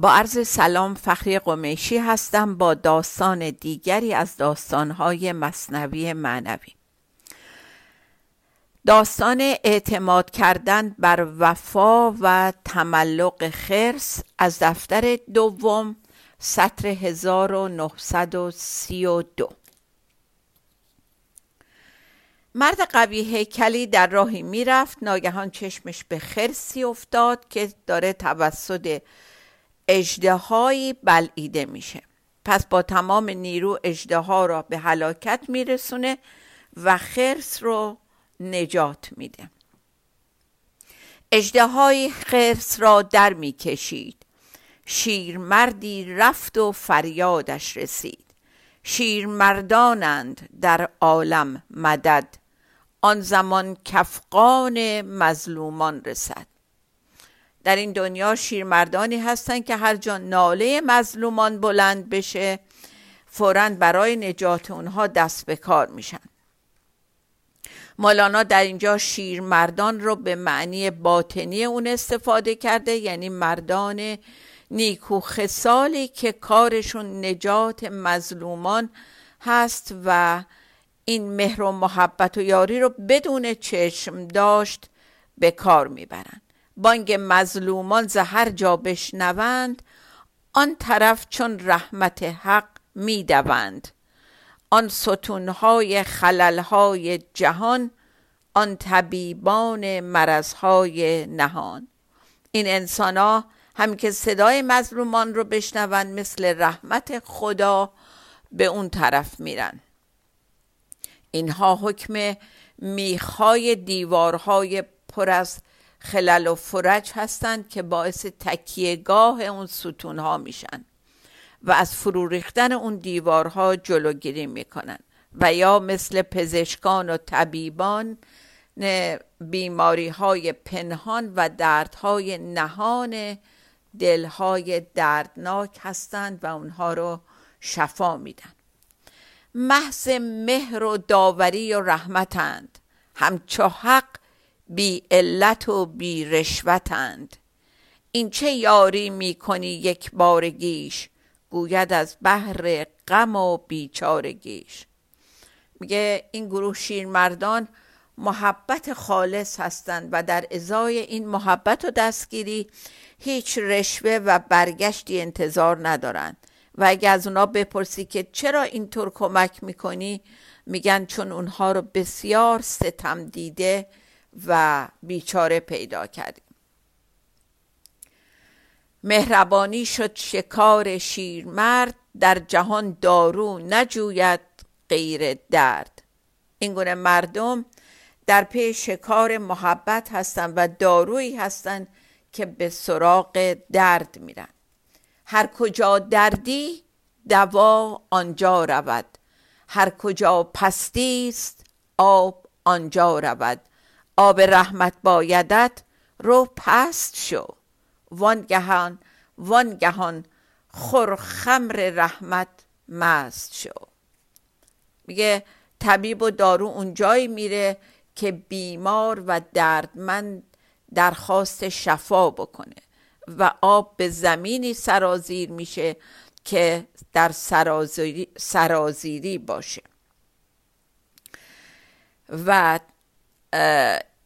با عرض سلام فخری قمیشی هستم با داستان دیگری از داستانهای مصنوی معنوی. داستان اعتماد کردن بر وفا و تملق خرس از دفتر دوم سطر 1932 مرد قوی هیکلی در راهی می‌رفت ناگهان چشمش به خرسی افتاد که داره توسط اجدهایی بلعیده میشه. پس با تمام نیرو اجدها را به هلاکت میرسونه و خرس رو نجات میده. اجدهای خرس را در می‌کشید. شیرمردی رفت و فریادش رسید. شیرمردانند در عالم مدد. آن زمان کفقان مظلومان رسد. در این دنیا شیرمردانی هستند که هر جا ناله مظلومان بلند بشه فورا برای نجات اونها دست به کار میشن. مولانا در اینجا شیرمردان رو به معنی باطنی اون استفاده کرده یعنی مردان نیکو خسالی که کارشون نجات مظلومان هست و این مهر و محبت و یاری رو بدون چشم داشت به کار می‌برند بانگ مظلومان زهر جا بشنوند آن طرف چون رحمت حق می‌دوند. آن ستونهای خللهای جهان آن طبیبان مرزهای نهان. این انسان ها هم که صدای مظلومان رو بشنوند مثل رحمت خدا به اون طرف میرن. اینها حکم میخهای دیوارهای پر از خلل و فرج هستند که باعث تکیهگاه اون ستونها میشن و از فرو ریختن اون دیوارها جلوگیری می‌کنن و یا مثل پزشکان و طبیبان بیماری های پنهان و دردهای نهان دلهای دردناک هستند و اونها رو شفا میدن. محض مهر و داوری و رحمتند. همچو حق بی علت و بی رشوتند. این چه یاری می‌کنی یک بارگیش گوید از بحر غم و بیچارگیش میگه این گروه شیرمردان محبت خالص هستند و در ازای این محبت و دستگیری هیچ رشوه و برگشتی انتظار ندارند. و اگه از اونا بپرسی که چرا اینطور کمک می‌کنی؟ میگن چون اونها رو بسیار ستم دیده و بیچاره پیدا کردیم. مهربانی شد شکار شیرمرد در جهان دارو نجوید غیر درد. این گونه مردم در پی شکار محبت هستند و دارویی هستند که به سراغ درد میرن. هر کجا دردی دوا آنجا رود. هر کجا پستی است آب آنجا رود. آب رحمت بایدت رو پست شو. وانگهان وانگهان خور خمر رحمت مست شو. میگه طبیب و دارو اونجایی میره که بیمار و دردمند درخواست شفا بکنه و آب به زمینی سرازیر میشه که در سرازیری, سرازیری باشه. و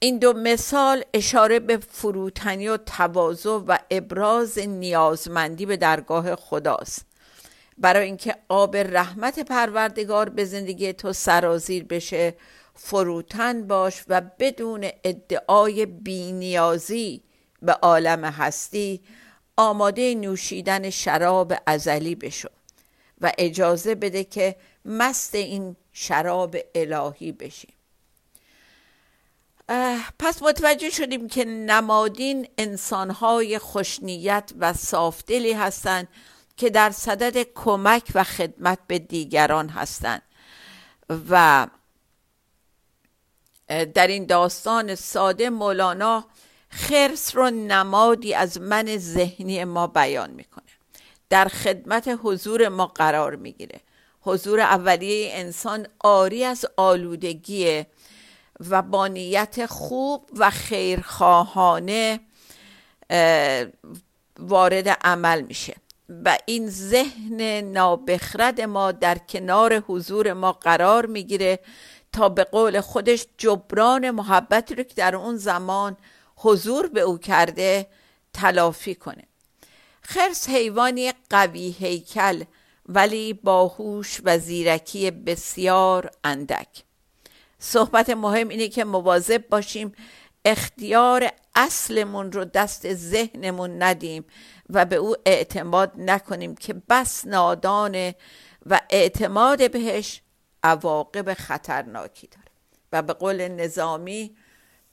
این دو مثال اشاره به فروتنی و تواضع و ابراز نیازمندی به درگاه خداست. برای اینکه آب رحمت پروردگار به زندگی تو سرازیر بشه فروتن باش و بدون ادعای بینیازی به عالم هستی آماده نوشیدن شراب ازلی بشو و اجازه بده که مست این شراب الهی بشی. پس متوجه شدیم که نمادین انسانهای خوشنیت و صافدلی هستند که در صدد کمک و خدمت به دیگران هستند و در این داستان ساده مولانا خرس رو نمادی از من ذهنی ما بیان می‌کنه. در خدمت حضور ما قرار می‌گیره. حضور اولیه انسان آری از آلودگی و با نیت خوب و خیرخواهانه وارد عمل میشه. و این ذهن نابخرد ما در کنار حضور ما قرار می‌گیره تا به قول خودش جبران محبتی رو که در اون زمان حضور به او کرده تلافی کنه. خرس حیوانی قوی هیکل ولی باهوش و زیرکی بسیار اندک. صحبت مهم اینه که مواظب باشیم اختیار اصلمون رو دست ذهنمون ندیم و به او اعتماد نکنیم که بس نادانه و اعتماد بهش عواقب خطرناکی داره. و به قول نظامی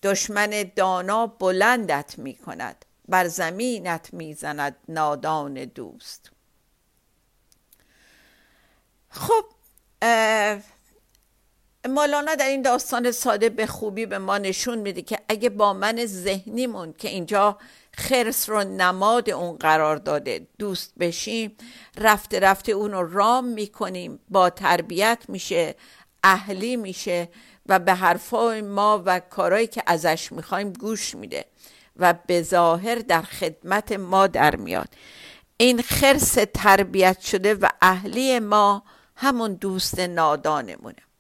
دشمن دانا بلندت می کند بر زمینت می‌زند نادان دوست. خب مولانا در این داستان ساده به خوبی به ما نشون میده که اگه با من ذهنیمون که اینجا خرس رو نماد اون قرار داده دوست بشیم رفته رفته اون رو رام می‌کنیم با تربیت میشه اهلی میشه و به حرفای ما و کارهایی که ازش می‌خوایم گوش میده و به ظاهر در خدمت ما در میاد. این خرس تربیت شده و اهلی ما همون دوست نادانمونه.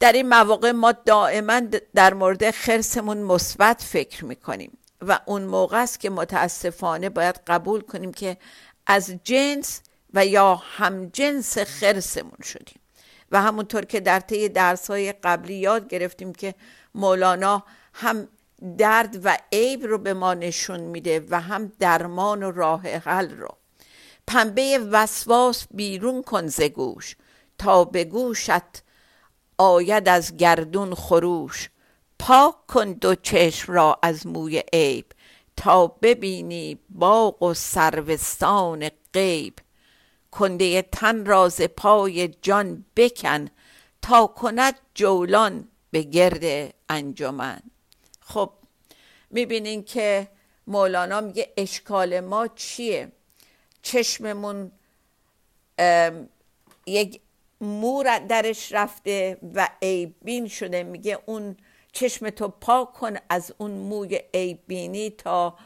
در این مواقع ما دائما در مورد خرسمون مثبت فکر می‌کنیم و اون موقع است که متاسفانه باید قبول کنیم که از جنس و یا همجنس خرسمون شدیم و همونطور که در طی درس های قبلی یاد گرفتیم که مولانا هم درد و عیب رو به ما نشون میده و هم درمان و راه حل رو. پنبه وسواس بیرون کن ز گوش تا به گوشت آید از گردون خروش. پاک کن دو چشم را از موی عیب تا ببینی باغ و سروستان غیب. کنده تن راز پای جان بکن تا کند جولان به گرد انجمن. خب می‌بینین که مولانا میگه اشکال ما چیه؟ چشممون یک مور درش رفته و عیبین شده. میگه اون چشم تو پاک کن از اون موی عیبینی تا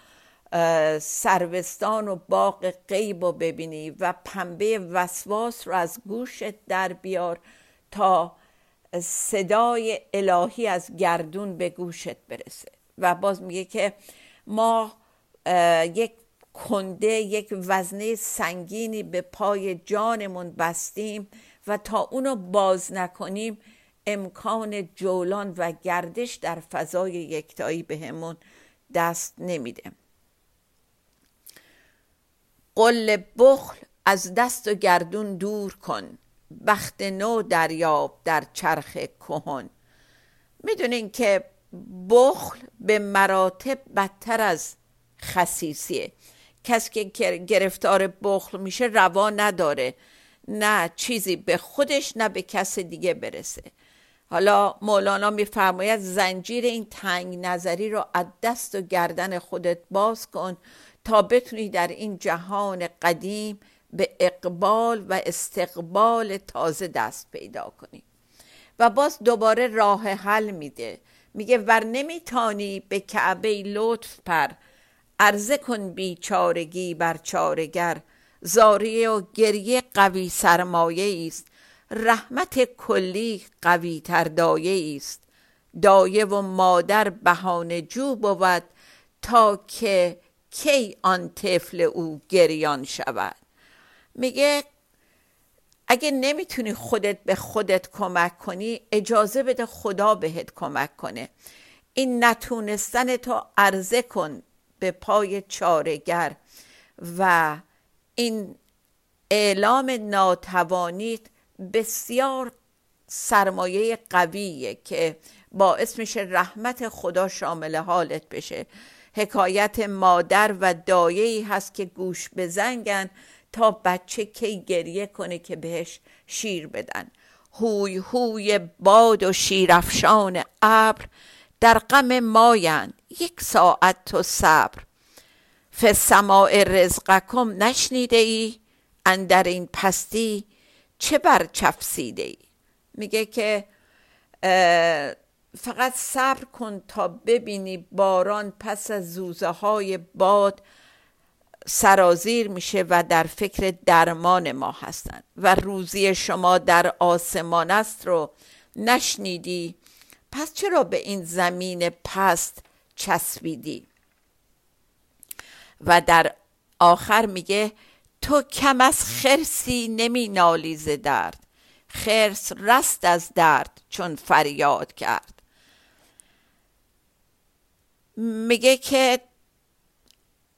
سروستان و باغ غیب رو ببینی و پنبه وسواس رو از گوشت در بیار تا صدای الهی از گردون به گوشت برسه. و باز میگه که ما یک کنده یک وزنه سنگینی به پای جانمون بستیم و تا اونو باز نکنیم امکان جولان و گردش در فضای یکتایی بهمون دست نمیده. قل بخل از دست و گردون دور کن. بخت نو دریاب در چرخ کهن. می‌دونین که بخل به مراتب بدتر از خصیصیه. کسی که گرفتار بخل میشه روا نداره. نه چیزی به خودش نه به کس دیگه برسه. حالا مولانا میفرماید زنجیر این تنگ نظری رو از دست و گردن خودت باز کن تا بتونی در این جهان قدیم به اقبال و استقبال تازه دست پیدا کنی. و باز دوباره راه حل میده. میگه ور نمیتانی به کعبه لطف پر عرضه کن بیچارگی بر چارگر زاریه و گریه قوی سرمایه است. رحمت کلی قوی تر دایه است. دایه و مادر بهانه جو بود تا که کی آن طفل او گریان شود. میگه اگه نمی‌تونی خودت به خودت کمک کنی اجازه بده خدا بهت کمک کنه. این نتونستن تو عرضه کن به پای چارگر و این اعلام ناتوانیت بسیار سرمایه قویه که باعث میشه رحمت خدا شامل حالت بشه. حکایت مادر و دایه‌ای هست که گوش بزنگن تا بچه کی گریه کنه که بهش شیر بدن. هوی هوی باد و شیرفشان ابر در غم مایند. یک ساعت تو صبر. ف سماع رزقکم نشنیده ای؟ اندر این پستی چه بر چفسیده ای؟ میگه که فقط صبر کن تا ببینی باران پس از زوزه های باد سرازیر میشه و در فکر درمان ما هستند و روزی شما در آسمان است رو نشنیدی. پس چرا به این زمین پست چسبیدی؟ و در آخر میگه تو کم از خرسی نمی نالیز درد. خرس رست از درد چون فریاد کرد. میگه که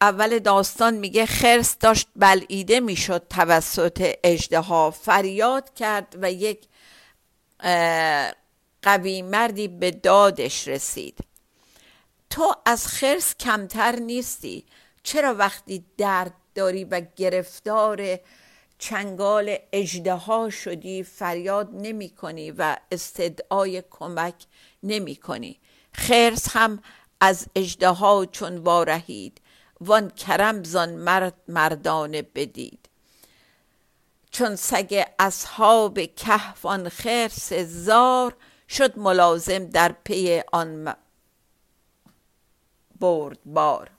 اول داستان میگه خرس داشت بلعیده می‌شد توسط اجده فریاد کرد و یک قوی مردی به دادش رسید. تو از خرس کمتر نیستی. چرا وقتی درد داری و گرفتار چنگال اجده شدی فریاد نمی کنی و استدعای کمک نمی کنی؟ خرس هم از اجده چون وارهید وان کرم زان مرد مردانه بدید. چون سگ اصحاب کهف آن خرس زار شد ملازم در پی آن برد بار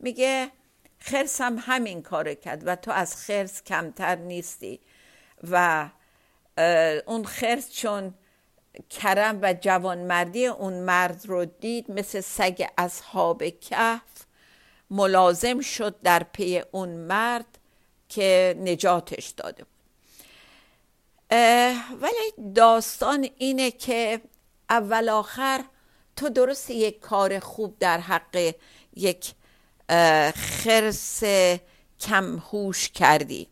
میگه خرس هم همین کار کرد و تو از خرس کمتر نیستی و اون خرس چون کرم و جوانمردی اون مرد رو دید مثل سگ اصحاب کهف ملازم شد در پی اون مرد که نجاتش داده بود. ولی داستان اینه که اول آخر تو درست یک کار خوب در حق یک خرس کمهوش کردی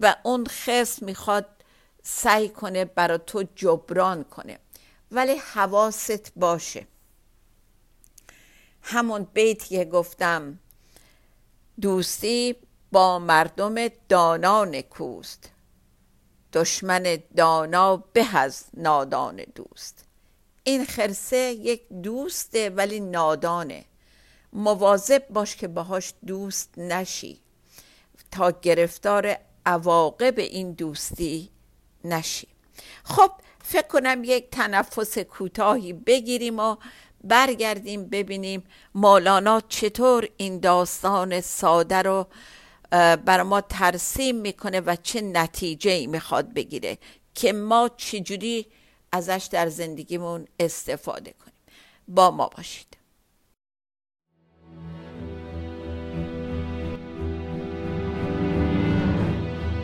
و اون خرس می‌خواد سعی کنه برا تو جبران کنه. ولی حواست باشه. همون بیتی گفتم دوستی با مردم دانا نکوست. دشمن دانا به از نادان دوست. این خرسه یک دوسته ولی نادانه. مواظب باش که باهاش دوست نشی. تا گرفتار عواقب این دوستی نشی. خب فکر کنم یک تنفس کوتاهی بگیریم و برگردیم ببینیم مولانا چطور این داستان ساده رو بر ما ترسیم می‌کنه و چه نتیجه ای می‌خواد بگیره که ما چجوری ازش در زندگیمون استفاده کنیم. با ما باشید.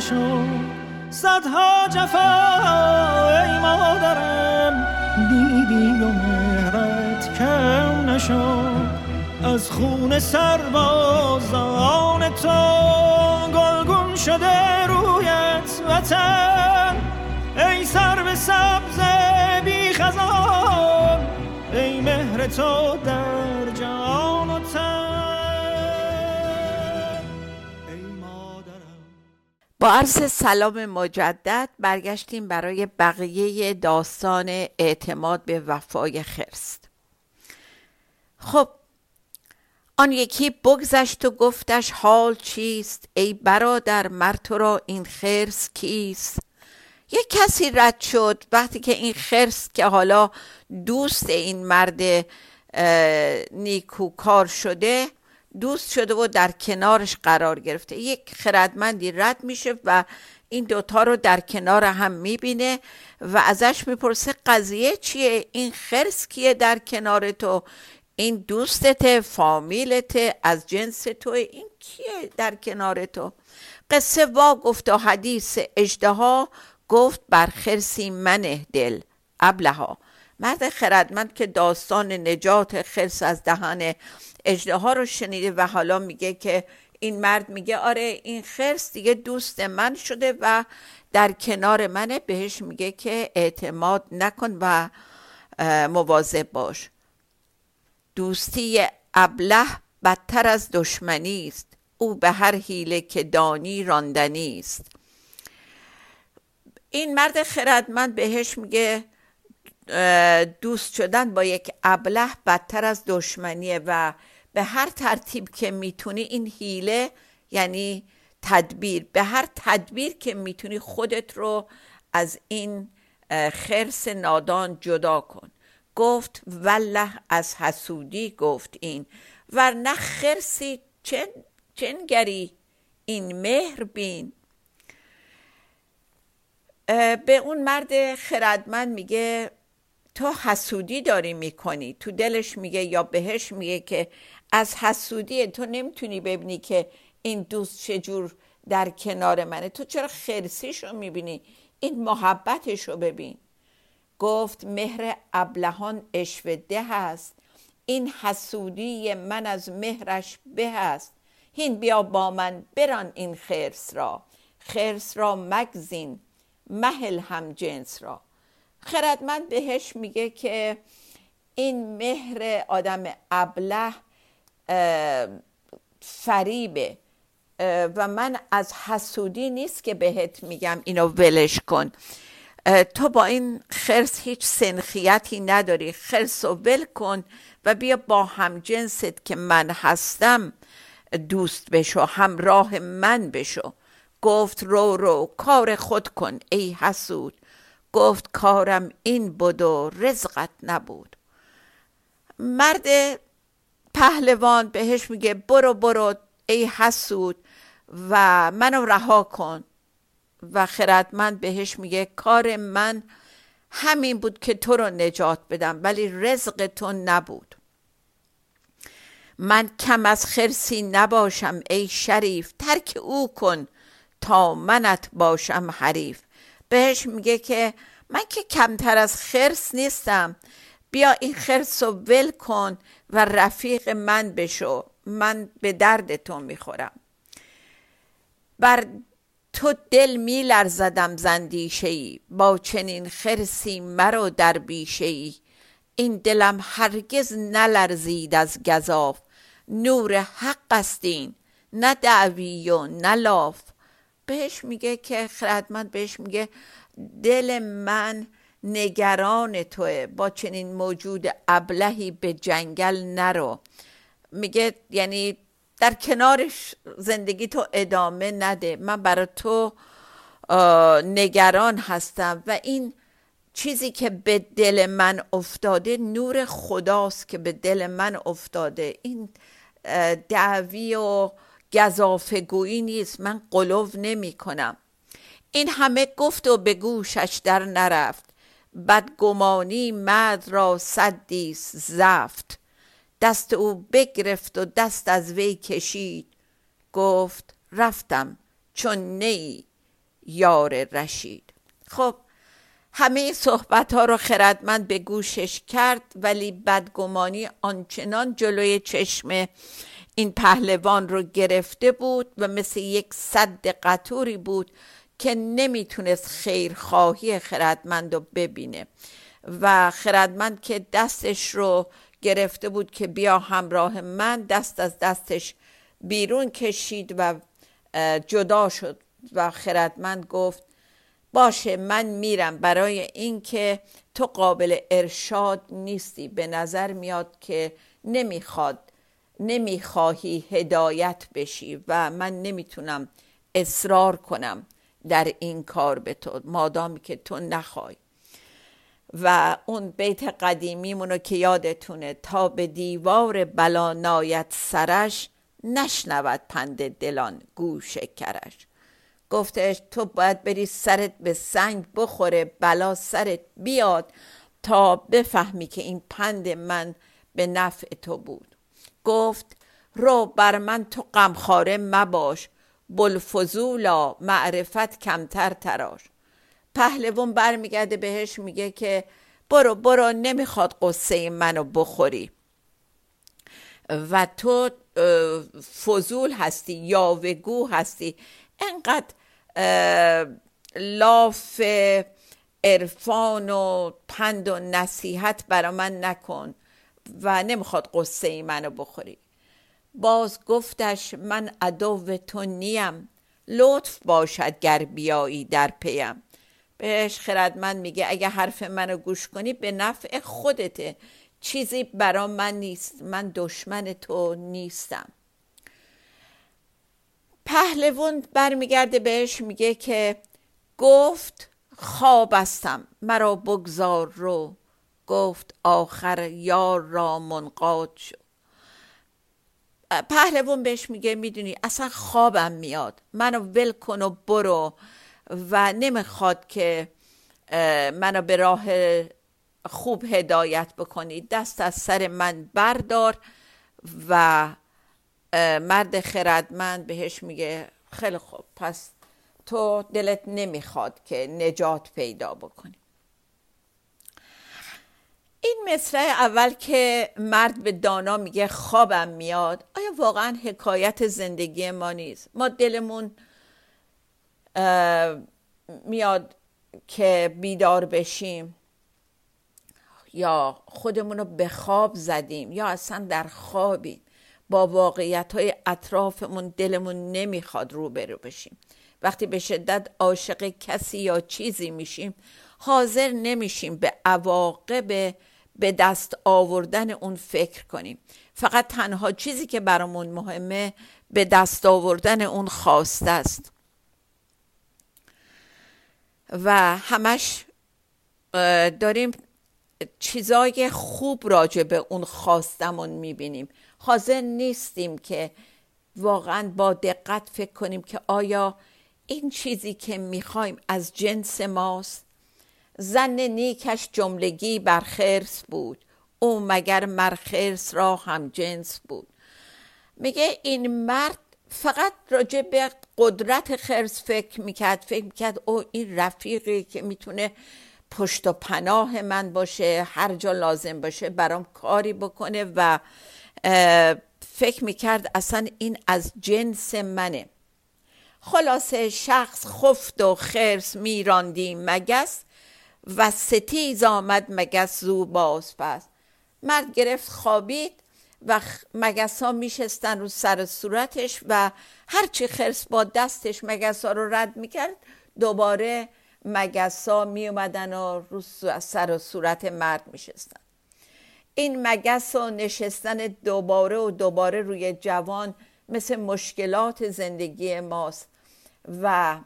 شد صدها جفا ای مادرم دیدی و مهرت کم نشد. از خون سربازان تو گلگون شده رویت وطن. ای سر به سبز بی خزان ای مهر تو در جان با عرض سلام مجدد برگشتیم برای بقیه داستان اعتماد به وفای خرست. خب آن یکی بگذشت و گفتش حال چیست؟ ای برادر مر تو را این خرس کیست؟ یک کسی رد شد وقتی که این خرس که حالا دوست این مرد نیکوکار شده دوست شده و در کنارش قرار گرفته. یک خردمندی رد میشه و این دوتا رو در کنار هم می‌بینه و ازش می‌پرسه قضیه چیه؟ این خرس کیه در کنار تو؟ این دوستت فامیلت از جنس تو این کیه در کنار تو؟ قصه وا گفت و حدیث اجدها گفت بر خرسی منه دل ابلها. مرد خردمند که داستان نجات خرس از دهان اجده رو شنیده و حالا میگه که این مرد میگه آره این خرس دیگه دوست من شده و در کنار منه بهش میگه که اعتماد نکن و مواظب باش. دوستی ابله بدتر از دشمنی است. او به هر حیله که دانی راندنی است. این مرد خردمند بهش میگه دوست شدن با یک ابله بدتر از دشمنیه و به هر ترتیب که می‌تونی این هیله یعنی تدبیر به هر تدبیر که می‌تونی خودت رو از این خرس نادان جدا کن. گفت والله از حسودی گفت این. ورنه خرسی چن چنگری این مهر بین. به اون مرد خردمند میگه تو حسودی داری می‌کنی. تو دلش میگه یا بهش میگه که از حسودی تو نمی‌تونی ببینی که این دوست چجور در کنار منه. تو چرا خرسیشو می‌بینی؟ این محبتش رو ببین. گفت مهر ابلهان اشوده هست این حسودی من از مهرش به هست هین بیا با من بران این خرس را. خرس را مگزین. محل هم جنس را. خردمند بهش میگه که این مهر آدم ابله فریبه و من از حسودی نیست که بهت میگم اینو ولش کن. تو با این خرس هیچ سنخیتی نداری. خرس رو ول کن و بیا با هم جنست که من هستم دوست بشو همراه من بشو. گفت رو رو کار خود کن ای حسود. گفت کارم این بود و رزقت نبود. مرد پهلوان بهش میگه برو برو ای حسود و منو رها کن. و خردمند بهش میگه کار من همین بود که تو رو نجات بدم ولی رزق تو نبود. من کم از خرسی نباشم ای شریف ترک او کن تا منت باشم حریف. بهش میگه که من که کمتر از خرس نیستم. بیا این خرس رو ول کن و رفیق من بشو. من به درد تو می‌خورم. بر تو دل می لرزدم زندیشه ای با چنین خرسی مرا در بیشه ای این دلم هرگز نلرزید از گذاف نور حق استین نه دعوی و نه لاف. بهش میگه که خردمند بهش میگه دل من نگران توه با چنین موجود ابلهی به جنگل نرو. میگه یعنی در کنارش زندگی تو ادامه نده من برای تو نگران هستم. و این چیزی که به دل من افتاده نور خداست که به دل من افتاده. این دعوی و گذافگویی نیست. من قلوب نمی کنم. این همه گفت و به گوشش در نرفت. بدگمانی مرد را صدیس زفت. دست او بگرفت و دست از وی کشید. گفت رفتم چون نی یار رشید. خب همه صحبت ها رو خردمند به گوشش کرد ولی بدگمانی آنچنان جلوی چشم این پهلوان رو گرفته بود و مثل یک صد قطوری بود که نمی‌تونست خیرخواهی خردمند رو ببینه. و خردمند که دستش رو گرفته بود که بیا همراه من دست از دستش بیرون کشید و جدا شد و خردمند گفت باشه من میرم. برای اینکه تو قابل ارشاد نیستی. به نظر میاد که نمی‌خواد نمی‌خواهی هدایت بشی و من نمی‌تونم اصرار کنم در این کار به تو. مادامی که تو نخوای. و اون بیت قدیمیمونو که یادتونه تا به دیوار بلا نایت سرش نشنود پند دلان گوش کرش. گفتش تو باید بری سرت به سنگ بخوره بلا سرت بیاد تا بفهمی که این پند من به نفع تو بود. گفت رو بر من تو غمخواره مباش بلفزولا معرفت کمتر تراش. پهلوان برمیگرده بهش میگه که برو برو نمی‌خواد قصه منو بخوری. و تو فضول هستی یاوگو هستی انقدر لاف عرفان و پند و نصیحت برا من نکن. و نمی‌خواد قصه ای منو بخوری. باز گفتش من عدو تو نیم. لطف باشد گر بیایی در پیم. بهش خردمند میگه اگه حرف منو گوش کنی به نفع خودته. چیزی برا من نیست. من دشمن تو نیستم. پهلوان برمیگرده بهش میگه که گفت خواب استم مرا بگذار رو. گفت آخر یار را منقاد شد پهلوان بهش میگه می‌دونی اصلا خوابم میاد. منو ول کن و برو و نمی‌خواد که منو به راه خوب هدایت بکنی. دست از سر من بردار و مرد خردمند بهش میگه خیلی خوب پس تو دلت نمی‌خواد که نجات پیدا بکنی. این مصرع اول که مرد به دانا میگه خوابم میاد آیا واقعا حکایت زندگی ما نیست؟ ما دلمون میاد که بیدار بشیم یا خودمون رو به خواب زدیم یا اصلا در خوابیم. با واقعیت های اطرافمون دلمون نمی‌خواد روبرو بشیم. وقتی به شدت عاشق کسی یا چیزی میشیم حاضر نمیشیم به عواقب به دست آوردن اون فکر کنیم. فقط تنها چیزی که برامون مهمه به دست آوردن اون خواسته است. و همش داریم چیزای خوب راجع به اون خواستمون می‌بینیم. حاضر نیستیم که واقعا با دقت فکر کنیم که آیا این چیزی که می‌خوایم از جنس ماست؟ زن نیکش جملگی بر خرس بود. او مگر مر خرس را هم جنس بود. میگه این مرد فقط راجع به قدرت خرس فکر می‌کرد. فکر می‌کرد او این رفیقی که می‌تونه پشت و پناه من باشه هر جا لازم باشه برام کاری بکنه و فکر می‌کرد اصلا این از جنس منه. خلاصه شخص خفت و خرس میراندیم مگس. و ستیز آمد مگس زو باز پس. مرد گرفت خوابید و مگس ها میشستن رو سر صورتش و هرچی خرس با دستش مگس ها رو رد می‌کرد دوباره مگس ها میومدن و رو سر و صورت مرد میشستن. این مگس و نشستن دوباره و دوباره روی جوان مثل مشکلات زندگی ماست و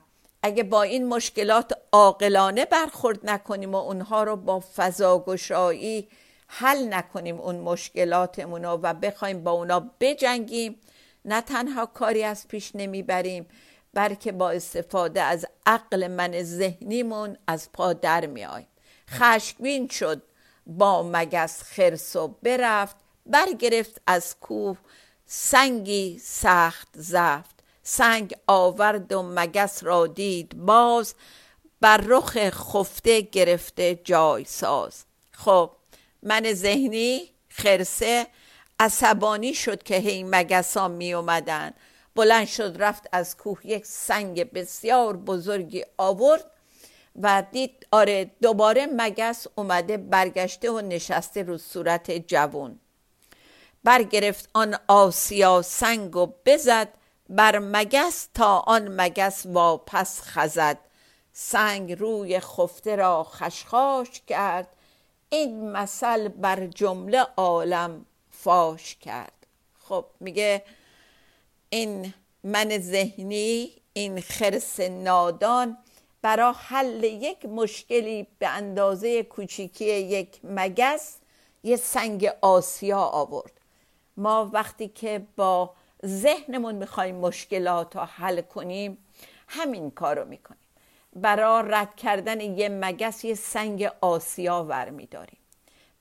اگه با این مشکلات عاقلانه برخورد نکنیم و اونها رو با فضاگشایی حل نکنیم اون مشکلاتمون و بخوایم با اونا بجنگیم نه تنها کاری از پیش نمی‌بریم بلکه با استفاده از عقل من ذهنیمون از پا در میاییم. خشمگین شد با مگس خرس و برفت برگرفت از کوه سنگی سخت زفت سنگ آورد و مگس را دید باز بر رخ خفته گرفته جای ساز. خب من ذهنی خرسه عصبانی شد که هی مگسا می اومدن. بلند شد رفت از کوه یک سنگ بسیار بزرگی آورد و دید آره دوباره مگس اومده برگشته و نشسته رو صورت جوون. برگرفت آن آسیا سنگ و بزد بر مگس تا آن مگس واپس خزد. سنگ روی خفته را خشخاش کرد. این مثل بر جمله عالم فاش کرد. خب میگه این من ذهنی این خرس نادان برای حل یک مشکلی به اندازه کوچیکی یک مگس یه سنگ آسیا آورد. ما وقتی که با ذهنمون می‌خوایم مشکلات رو حل کنیم همین کارو می‌کنیم. برای رد کردن یه مگس یه سنگ آسیا ور میداریم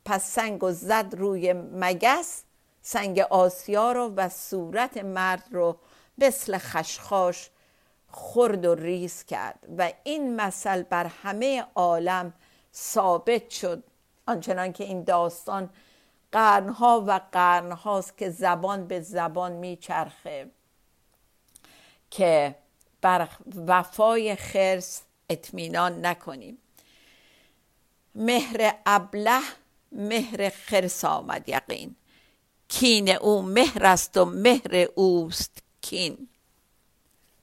پس سنگ و زد روی مگس سنگ آسیا رو و صورت مرد رو مثل خشخاش خرد و ریز کرد و این مثل بر همه عالم ثابت شد. آنچنان که این داستان قرنها و قرنهاست که زبان به زبان میچرخه که بر وفای خرس اطمینان نکنیم. مهر ابله مهر خرس آمد یقین. کین او مهر است و مهر اوست کین.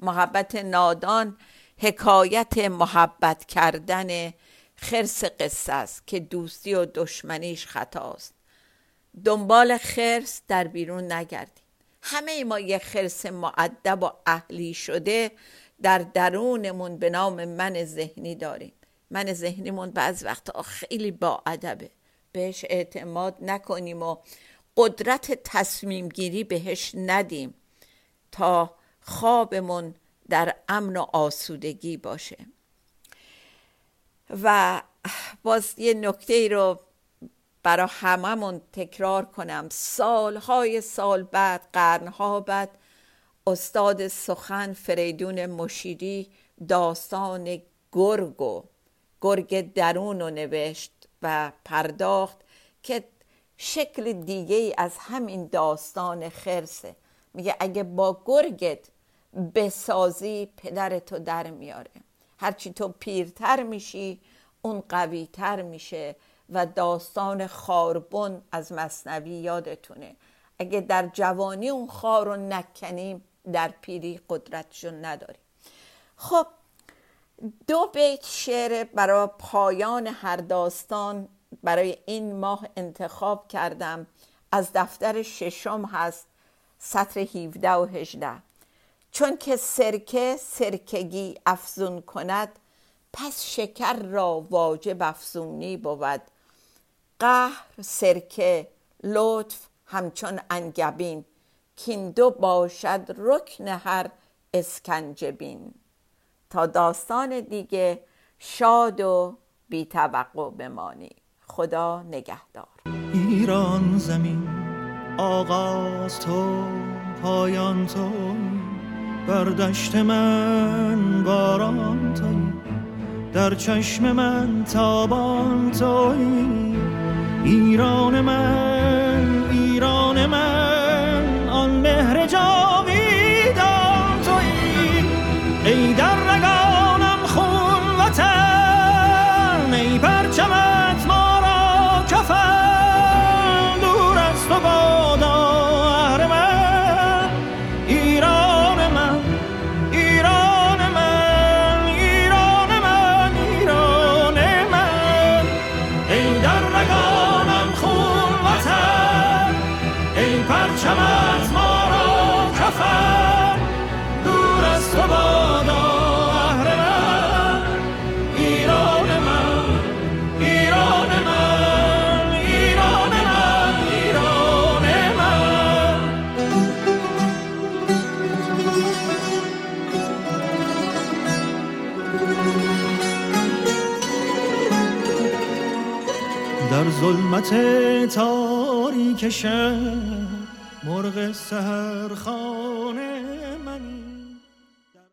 محبت نادان حکایت محبت کردن خرس قصه است که دوستی و دشمنیش خطاست. دنبال خرس در بیرون نگردیم. همه ما یه خرس معدب و اهلی شده در درونمون به نام من ذهنی داریم. من ذهنیمون بعض وقتا خیلی با ادبه. بهش اعتماد نکنیم و قدرت تصمیم گیری بهش ندیم تا خوابمون در امن و آسودگی باشه. و باز یه نکته ای رو برای هممون تکرار کنم. سالهای سال بعد قرنها بعد استاد سخن فریدون مشیری داستان گرگ و گرگ درون رو نوشت و پرداخت که شکل دیگه از همین داستان خرسه. میگه اگه با گرگت بسازی پدرتو در میاره. هرچی تو پیرتر میشی اون قویتر میشه. و داستان خاربون از مصنوی یادتونه. اگه در جوانی اون خار رو نکنیم در پیری قدرتشو نداریم. خب دو بیت شعر برای پایان هر داستان برای این ماه انتخاب کردم. از دفتر ششم هست سطر 17 و 18 چون که سرکه سرکگی افزون کند پس شکر را واجب افزونی بود. قهر سرکه لطف همچون انگبین. کین دو باشد رکن هر اسکنجبین. تا داستان دیگه شاد و بی توقع بمانی. خدا نگهدار. ایران زمین آغاز تو پایان تو بردشت من باران تو در چشم من تابان توی. ایران من ایران من. تاریک شب مرغ سهرخانه